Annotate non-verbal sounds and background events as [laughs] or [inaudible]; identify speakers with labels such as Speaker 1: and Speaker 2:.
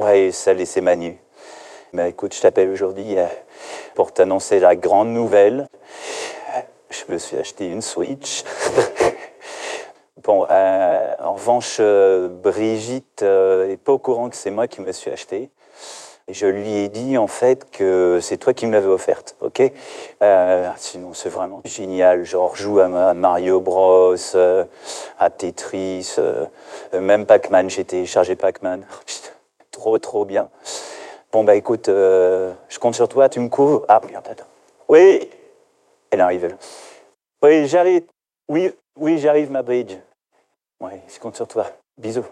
Speaker 1: Ouais, salut, c'est Manu. Bah, écoute, je t'appelle aujourd'hui euh, pour t'annoncer la grande nouvelle. Je me suis acheté une Switch. [laughs] bon, euh, en revanche, euh, Brigitte n'est pas au courant que c'est moi qui me suis acheté. Et je lui ai dit en fait que c'est toi qui me l'avais offerte, ok? Sinon c'est vraiment génial, genre joue à Mario Bros, à Tetris, même Pac-Man, j'ai téléchargé Pac-Man. [laughs] trop trop bien. Bon bah écoute, je compte sur toi, tu me couvres. Ah attends. Oui, elle arrive. Oui, j'arrive. Oui, oui, j'arrive ma bridge. Oui, je compte sur toi. Bisous.